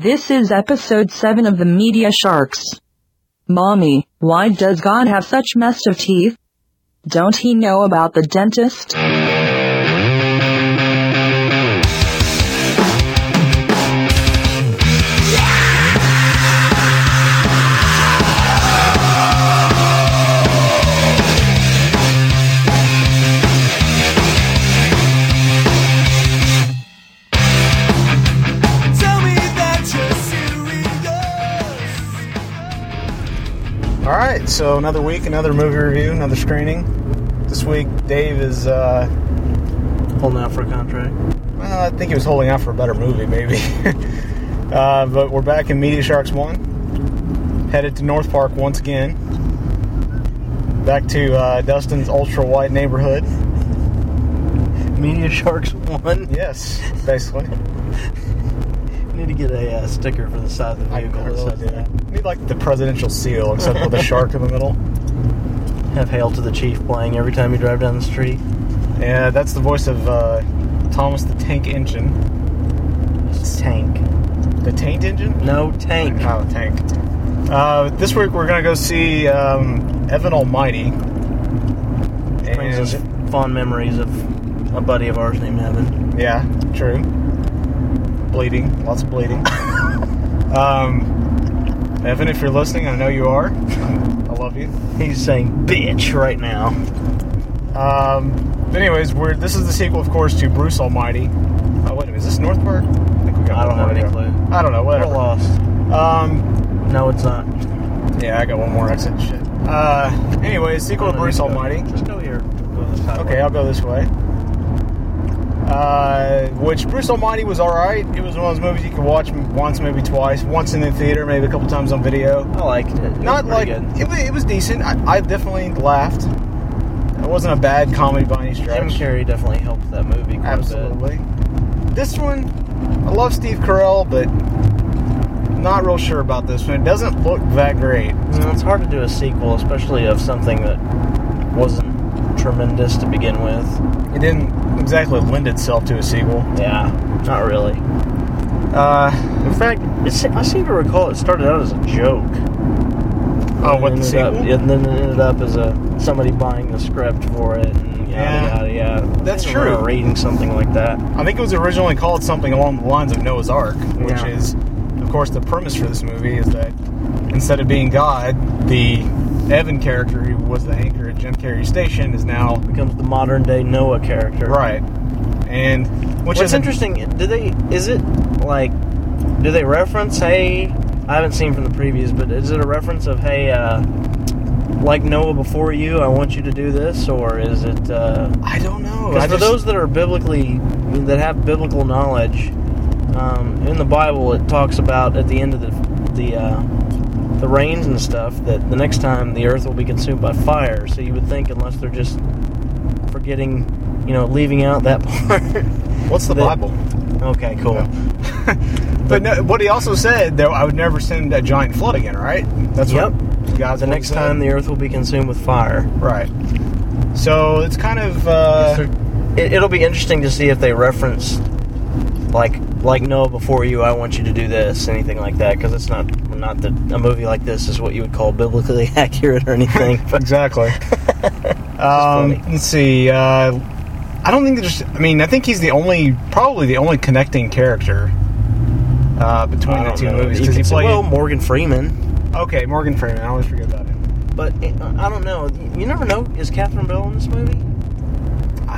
This is episode 7 of the MediaSharx. Mommy, why does God have such messed of teeth? Don't he know about the dentist? So another week, another movie review, another screening. This week, Dave is, uh, holding out for a contract. well, I think he was holding out for a better movie, maybe. uh, but we're back in MediaSharx 1, headed to North Park once again. Back to uh, Dustin's ultra white neighborhood. MediaSharx one. Yes, basically. Need to get a uh, sticker for the side of the I vehicle. that really says that. Need like the presidential seal, except with a shark in the middle. Have "Hail to the Chief" playing every time you drive down the street. Yeah, that's the voice of uh, Thomas the Tank Engine. Tank. The Taint Engine? No tank. Oh, tank. Uh, this week we're gonna go see um, Evan Almighty. Brings us And fond memories of a buddy of ours named Evan. yeah, true. Bleeding, lots of bleeding. um, Evan, if you're listening, I know you are. I love you. He's saying "bitch" right now. Um, but anyways, we're this is the sequel, of course, to Bruce Almighty. Oh wait a minute, is this North Park? I, think we got I don't have any go. clue. I don't know. We're Whatever. lost. Um, No, it's not. yeah, I got one more exit. Shit. Uh, anyways, sequel to Bruce Almighty. Just go here. Go. Okay, I'll go this way. Uh, which Bruce Almighty was alright. It was one of those movies you could watch once, maybe twice. Once in the theater, maybe a couple times on video. I liked it. It Not like good. it, wa- it was decent. I, I definitely laughed. It wasn't a bad comedy by any stretch. Jim. Carrey definitely helped that movie. Quite A bit. Absolutely. This one, I love Steve Carell, but not real sure about this one. It doesn't look that great. Well, it's hard to do a sequel, especially of something that wasn't tremendous to begin with. It didn't exactly lend itself to a sequel. Yeah, not really. Uh, In fact, I seem to recall it started out as a joke. oh, what the sequel? Up, and then it ended up as a somebody buying the script for it. And Yeah. yada, yada, yada. That's true. Reading something like that. I think it was originally called something along the lines of Noah's Ark, which Yeah. is, of course, the premise for this movie is that instead of being God, the Evan character who was the anchor at Jim Carrey Station is now Becomes the modern day Noah character. right, and which What's is interesting? Do they? Is it like? Do they reference? Hey, I haven't seen from the previews, but is it a reference of hey, uh, like Noah before you? I want you to do this, or is it? Uh, I don't know. I Because for just- those that are biblically that have biblical knowledge, um, in the Bible it talks about at the end of the the uh, the rains and stuff that the next time the earth will be consumed by fire. So you would think, unless they're just forgetting, you know, leaving out that part. what's the that- Bible? okay, cool. But no, what he also said, though, I would never send a giant flood again. Right? That's Yep. what God's The next said. time the earth will be consumed with fire. right. So it's kind of uh, It, it'll be interesting to see if they reference like like Noah before you. I want you to do this, anything like that, because it's not not that a movie like this is what you would call biblically accurate or anything. Exactly. um, let's see. Uh, I don't think there's. I mean, I think he's the only, probably the only connecting character uh, between the two know. movies because he played. well Morgan Freeman, okay, Morgan Freeman. I always forget about him. but I don't know. You never know. Is Catherine Bell in this movie?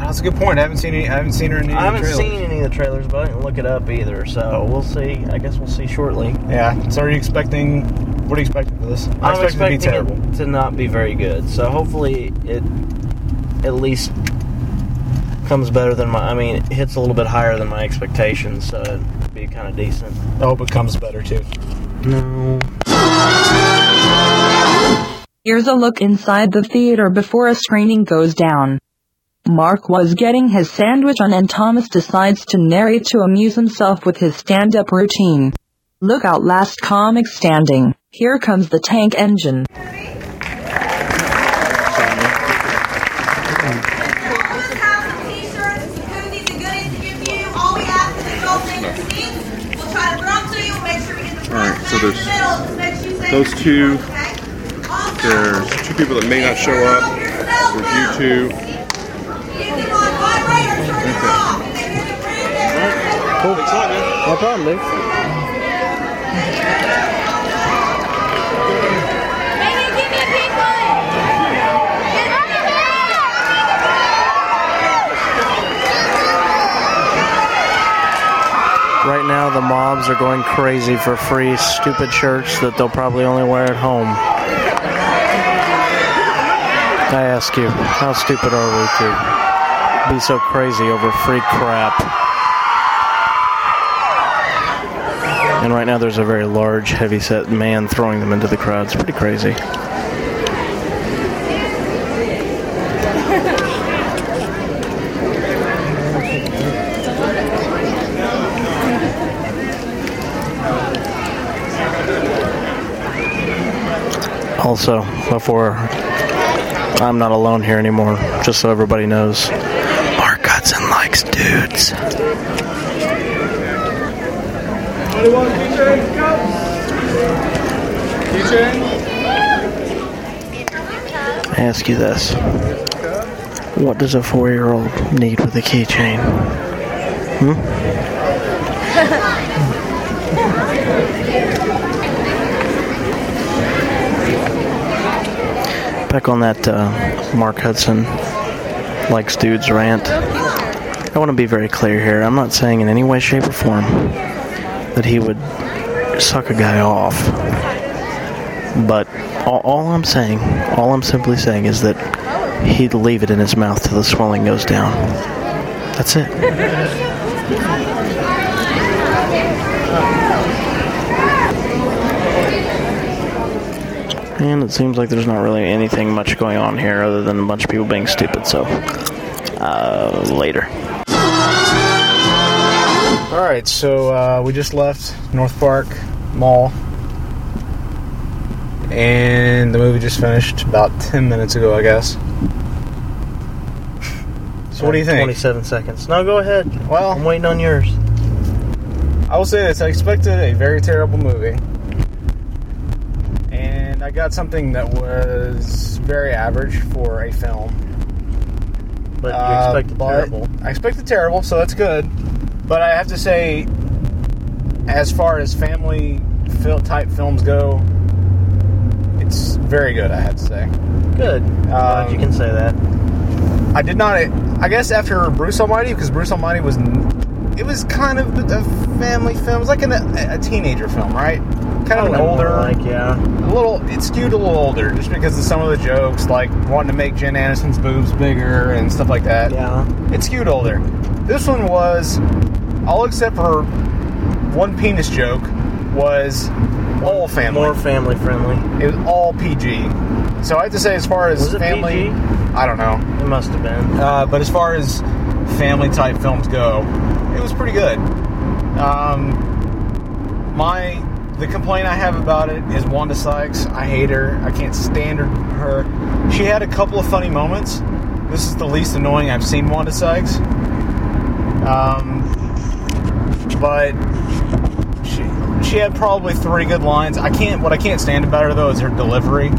That's a good point. I haven't seen. Any, I haven't seen her in any I of the haven't trailers. seen any of the trailers, but I didn't look it up either. So we'll see. I guess we'll see shortly. Yeah. So are you expecting? What are you expecting for this? I I'm expecting, it to be terrible. it to not be very good. So hopefully it at least comes better than my. I mean, it hits a little bit higher than my expectations. So it'd be kind of decent. I hope it comes better too. No. Here's a look inside the theater before a screening goes down. Mark was getting his sandwich on and Thomas decides to narrate to amuse himself with his stand-up routine. Look out last comic standing. Here comes the tank engine. sure So there's those two. There's two people that may not show up. There's you two. Cool. Thanks a lot, man. No problem. Right now, the mobs are going crazy for free, stupid shirts that they'll probably only wear at home. I ask you, how stupid are we to be so crazy over free crap? And right now, there's a very large, heavy-set man throwing them into the crowd. It's pretty crazy. Also, before I'm not alone here anymore, just so everybody knows, Mark Hudson likes dudes. I ask you this. What does a four year old need with a keychain? Hmm? Back on that uh, Mark Hudson likes dudes rant. I want to be very clear here. I'm not saying in any way, shape, or form that he would suck a guy off. But all, all I'm saying, all I'm simply saying is that he'd leave it in his mouth till the swelling goes down. That's it. And it seems like there's not really anything much going on here other than a bunch of people being stupid, so. Uh, later. All right, so uh, we just left North Park Mall, and the movie just finished about ten minutes ago, I guess. So what do you think? 27 seconds. No, go ahead. Well, I'm waiting on yours. I will say this: I expected a very terrible movie, and I got something that was very average for a film. But you Uh, expected but terrible. I expected terrible, so that's good. But I have to say, as far as family type films go, it's very good. I have to say. Good. Um, you can say that. I did not. I guess after Bruce Almighty, because Bruce Almighty was, it was kind of a family film. It was like an, a teenager film, right? Kind of an older, Like, yeah. a little. It skewed a little older, just because of some of the jokes, like wanting to make Jen Aniston's boobs bigger and stuff like that. Yeah. It skewed older. This one was, all except for one penis joke, was all family. More family friendly. It was all PG. So I have to say, as far as Was it family, PG? I don't know. It must have been. Uh, but as far as family type films go, it was pretty good. Um, my the complaint I have about it is Wanda Sykes. I hate her. I can't stand her. her. She had a couple of funny moments. This is the least annoying I've seen Wanda Sykes. Um, but she she had probably three good lines. I can't. What I can't stand about her though is her delivery.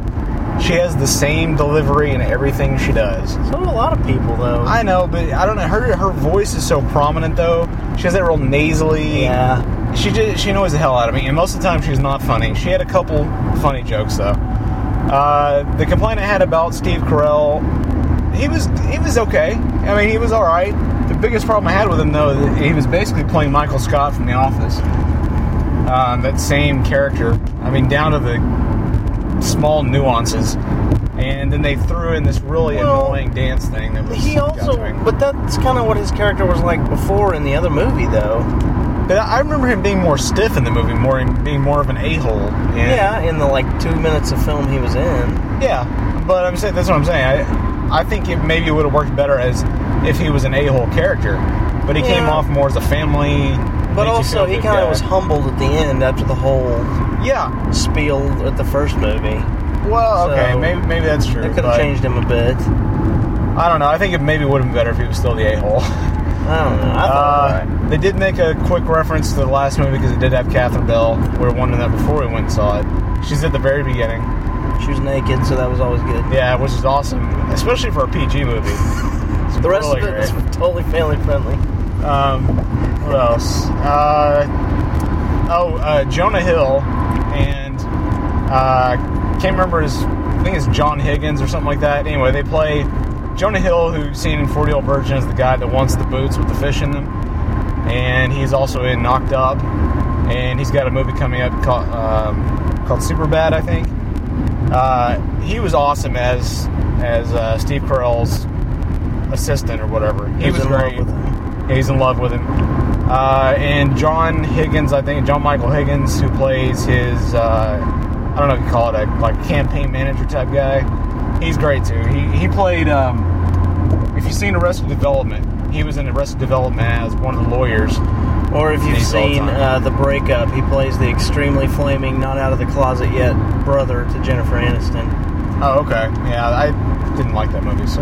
She has the same delivery in everything she does. So do a lot of people, though. I know, but I don't know. Her her voice is so prominent though. She has that real nasally. yeah. She just, she annoys the hell out of me, and most of the time she's not funny. She had a couple funny jokes though. Uh, the complaint I had about Steve Carell, he was he was okay. I mean, he was all right. Biggest problem I had with him though, he was basically playing Michael Scott from The Office. Um, that same character. I mean, down to the small nuances. And then they threw in this really Well, annoying dance thing that was. He also, me. but that's kind of what his character was like before in the other movie, though. But I remember him being more stiff in the movie, more being more of an a hole. Yeah, in the like two minutes of film he was in. yeah. But I'm saying that's what I'm saying. I I think it maybe would have worked better as if he was an a hole character, but he came off more as a family. But also, he kind of was humbled at the end after the whole Yeah. spiel at the first movie. Well, okay, maybe maybe that's true. It could have changed him a bit. I don't know. I think it maybe would have been better if he was still the a hole. I don't know. I thought it was Uh, they did make a quick reference to the last movie because it did have Catherine Bell. We were wondering that before we went and saw it. She's at the very beginning. She was naked, so that was always good. Yeah, which is awesome, especially for a PG movie. It's The rest of it was great. totally family friendly. Um, what else? Uh, oh, uh, Jonah Hill and uh, can't remember his. I think it's John Higgins or something like that. Anyway, they play Jonah Hill, who's seen in 40 Year Old Virgin as the guy that wants the boots with the fish in them, and he's also in Knocked Up, and he's got a movie coming up called um, called Superbad, I think. Uh, he was awesome as as uh, Steve Carell's assistant or whatever. He, He was was, in love great. with him. Yeah, he's in love with him. Uh, and John Higgins, I think John Michael Higgins, who plays his uh, I don't know if you call it a like campaign manager type guy. He's great too. He he played. Um, if you've seen Arrested Development, he was in Arrested Development as one of the lawyers. Or if you've seen time. uh, The Breakup, he plays the extremely flaming, not out of the closet yet brother to Jennifer Aniston. Oh, okay. Yeah, I didn't like that movie, so.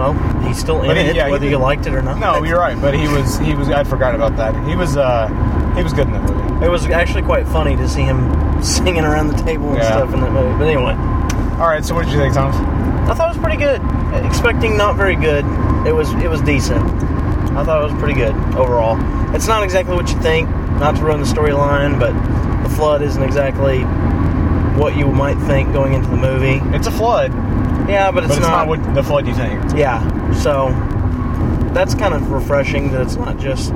Well, he's still in But he- it, yeah, whether you liked it or not. No, you're right. But he was he was. I forgot about that. He was uh he was good in that movie. It was actually quite funny to see him singing around the table and Yeah. stuff in that movie. But anyway, All right. So what did you think, Thomas? I thought it was pretty good. Expecting not very good, it was it was decent. I thought it was pretty good overall. It's not exactly what you think. Not to ruin the storyline, but the flood isn't exactly what you might think going into the movie. It's a flood, Yeah, but it's, but it's not, what the flood you think. Yeah, so that's kind of refreshing that it's not just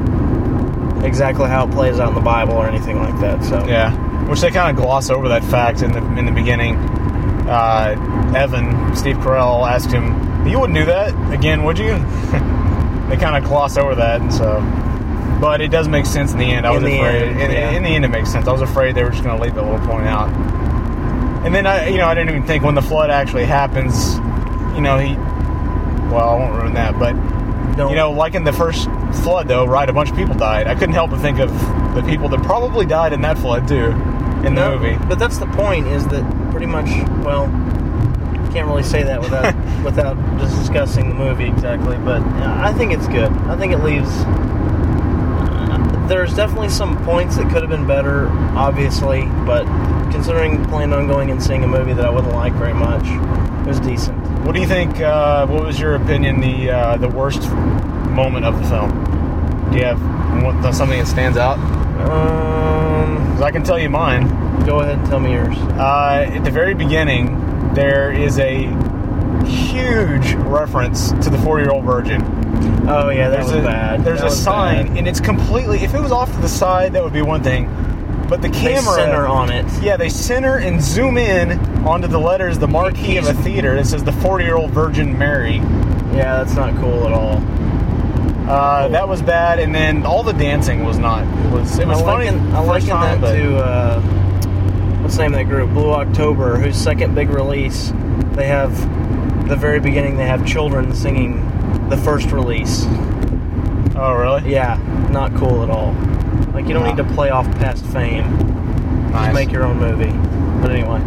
exactly how it plays out in the Bible or anything like that. So Yeah, which they kind of gloss over that fact in the in the beginning. Uh, Evan, Steve Carell asked him, "You wouldn't do that again, would you?" they kind of gloss over that, and so. But it does make sense in the end. I In was afraid. end, in, yeah. in the end, it makes sense. I was afraid they were just going to leave that little point out. And then I, you know, I didn't even think when the flood actually happens. You know, he. Well, I won't ruin that, but don't you know, like in the first flood, though, right? A bunch of people died. I couldn't help but think of the people that probably died in that flood too, in the No, movie. But that's the point. Is that pretty much? Well, can't really say that without without just discussing the movie exactly. But uh, I think it's good. I think it leaves. There's definitely some points that could have been better, obviously, but considering planned on going and seeing a movie that I wouldn't like very much, it was decent. What do you think? Uh, what was your opinion? The uh, the worst moment of the film? Do you have what, something that stands out? Um, I can tell you mine. go ahead and tell me yours. Uh, at the very beginning, there is a huge reference to the four-year-old virgin. Oh yeah, that There's was a bad. there's That a sign, bad. and it's completely. If it was off to the side, that would be one thing. But the They camera center on it. Yeah, they center and zoom in onto the letters, the marquee of a theater that says the 40 year old Virgin Mary. Yeah, that's not cool at all. Uh, that was bad, and then all the dancing was not. Was it was I funny? liken, I first liken time, that to uh, what's the name of that group? Blue October, whose second big release. They have the very beginning. They have children singing the first release. oh really? Yeah, not cool at all. Like you don't Wow. need to play off past fame. Nice. Just make your own movie. But anyway,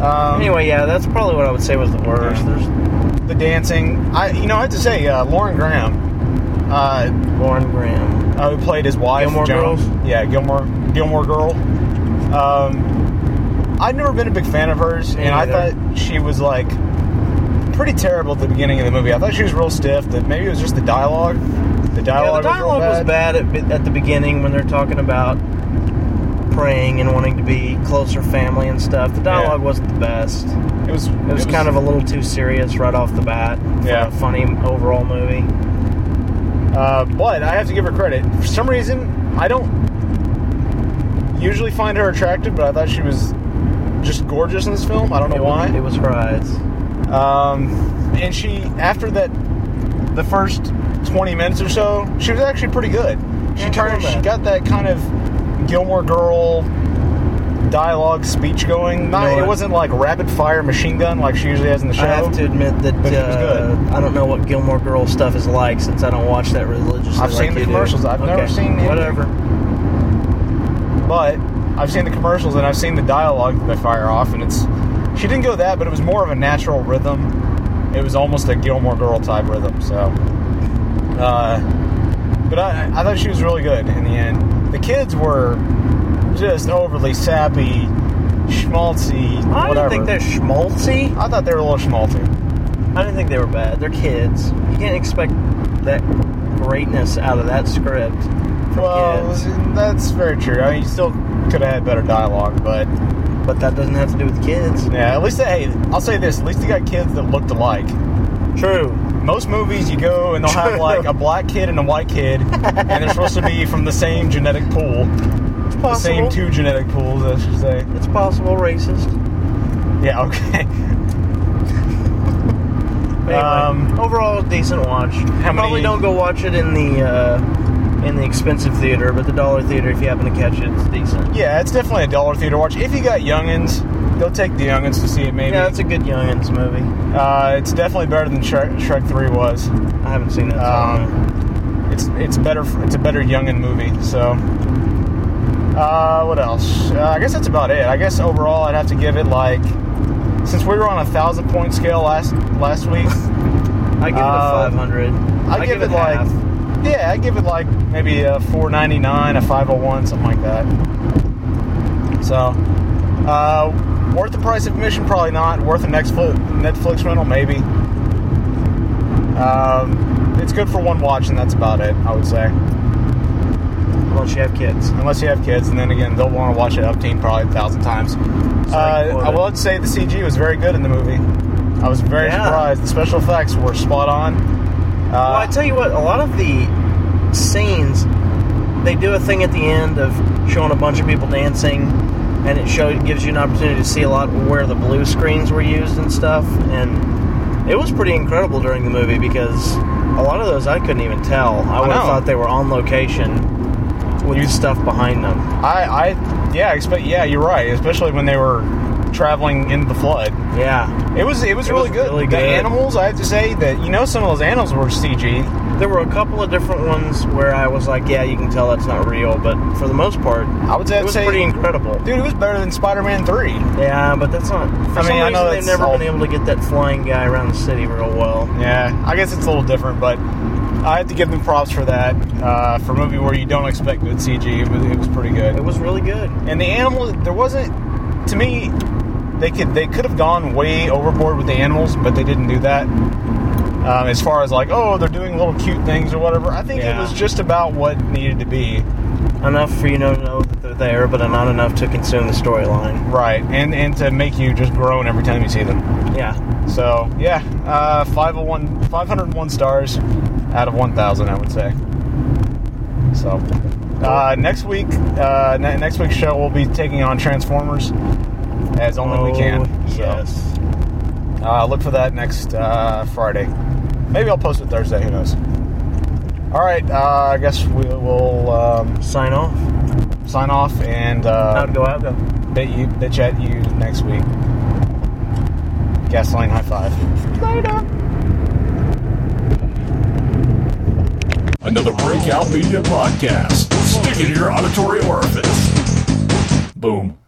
Um, anyway, yeah, that's probably what I would say was the worst. Yeah. There's the dancing. I you know I have to say uh, Lauren Graham, uh, Lauren Graham. uh, who played his wife. Gilmore Joan. Girls? Yeah, Gilmore Gilmore Girl. Um, I've never been a big fan of hers, Me and I thought she was like pretty terrible at the beginning of the movie. I thought she was real stiff. That maybe it was just the dialogue. The Yeah, dialogue, the dialogue was, was bad at, at the beginning when they're talking about praying and wanting to be closer family and stuff. The dialogue wasn't the best. It was. It was kind of a little too serious right off the bat Yeah. funny overall movie. Uh, but I have to give her credit. For some reason, I don't usually find her attractive, but I thought she was just gorgeous in this film. I don't know it why. Was, it was her eyes. Um, and she, after that, the first 20 minutes or so, she was actually pretty good. She Yeah, turned, she got that kind of Gilmore Girl dialogue speech going. Not, it wasn't like rapid fire machine gun like she usually has in the show. I have to admit that But it was uh. I don't know what Gilmore Girl stuff is like since I don't watch that religiously. I've like seen the you do. commercials. I've never seen anything. whatever. but I've seen the commercials and I've seen the dialogue that they fire off, and it's she didn't go that, but it was more of a natural rhythm. It was almost a Gilmore Girl type rhythm. So Uh, but I, I thought she was really good in the end. The kids were just overly sappy, schmaltzy, I whatever. didn't think they're schmaltzy. I thought they were a little schmaltzy. I didn't think they were bad. They're kids. You can't expect that greatness out of that script Well, kids. that's very true. I mean, you still could have had better dialogue, but But that doesn't have to do with kids. yeah, at least they, hey, I'll say this: at least they got kids that looked alike. True. Most movies, you go and they'll have like a black kid and a white kid, and they're supposed to be from the same genetic pool, It's the same two genetic pools, I should say. It's possible racist. Yeah, okay. Anyway, Um, overall, decent watch. how Probably many- don't go watch it in the uh, in the expensive theater, but the dollar theater, if you happen to catch it, it's decent. Yeah, it's definitely a dollar theater watch. If you got youngins, go take the youngins to see it. Maybe. Yeah, it's a good youngins movie. uh, it's definitely better than Shrek, Shrek Three was. I haven't seen that. so I don't know. Um, it's it's better. It's a better youngin movie. So, uh, what else? Uh, I guess that's about it. I guess overall, I'd have to give it like, since we were on a thousand point scale last last week, I give it uh, a 500. I, give, it, like, half. Yeah, I give it like maybe a four ninety nine, a five hundred one, something like that. So, uh, worth the price of admission? Probably not. Worth a Netflix Netflix rental? Maybe. Um, it's good for one watch, and that's about it. I would say. Unless you have kids. unless you have kids, and then again, they'll want to watch it up team probably a thousand times. Uh, I will say the CG was very good in the movie. I was very Yeah. surprised. The special effects were spot on. Uh, Well, I tell you what, a lot of the scenes, they do a thing at the end of showing a bunch of people dancing, and it show gives you an opportunity to see a lot where the blue screens were used and stuff. And it was pretty incredible during the movie because a lot of those I couldn't even tell. I would have thought they were on location with the stuff behind them. I, I, yeah, I expect. Yeah, you're right. Especially when they were traveling in the flood. Yeah, It was, it was It really was good. really The animals, I have to say that you know some of those animals were CG. there were a couple of different ones where I was like, yeah, you can tell that's not real, but for the most part, I would say, it was say pretty incredible. dude, it was better than Spider-Man Three. Yeah, but that's not. For I some mean, I know they've never all- been able to get that flying guy around the city real well. Yeah, I guess it's a little different, but I have to give them props for that. Uh, for a movie where you don't expect good CG, it was, it was pretty good. It was really good. And the animal, there wasn't. To me, they could they could have gone way overboard with the animals, but they didn't do that. Um, as far as like, oh, they're doing little cute things or whatever. I think it was just about what needed to be. Enough for you to know that they're there, but not enough to consume the storyline. Right, and and to make you just groan every time you see them. Yeah. So yeah, uh, 501, 501 stars out of 1,000, I would say. So uh, next week, uh, ne- next week's show, we'll be taking on Transformers as only we can. Oh, So, Yes. uh, look for that next uh, Friday. Maybe I'll post it Thursday. Who knows? All right. Uh, I guess we will um, Sign off. sign off and uh, Out go out go. bit you bitch at you next week. Gasoline high five. Later. Another Breakout Media podcast. Stick it in your auditory orifice. Boom.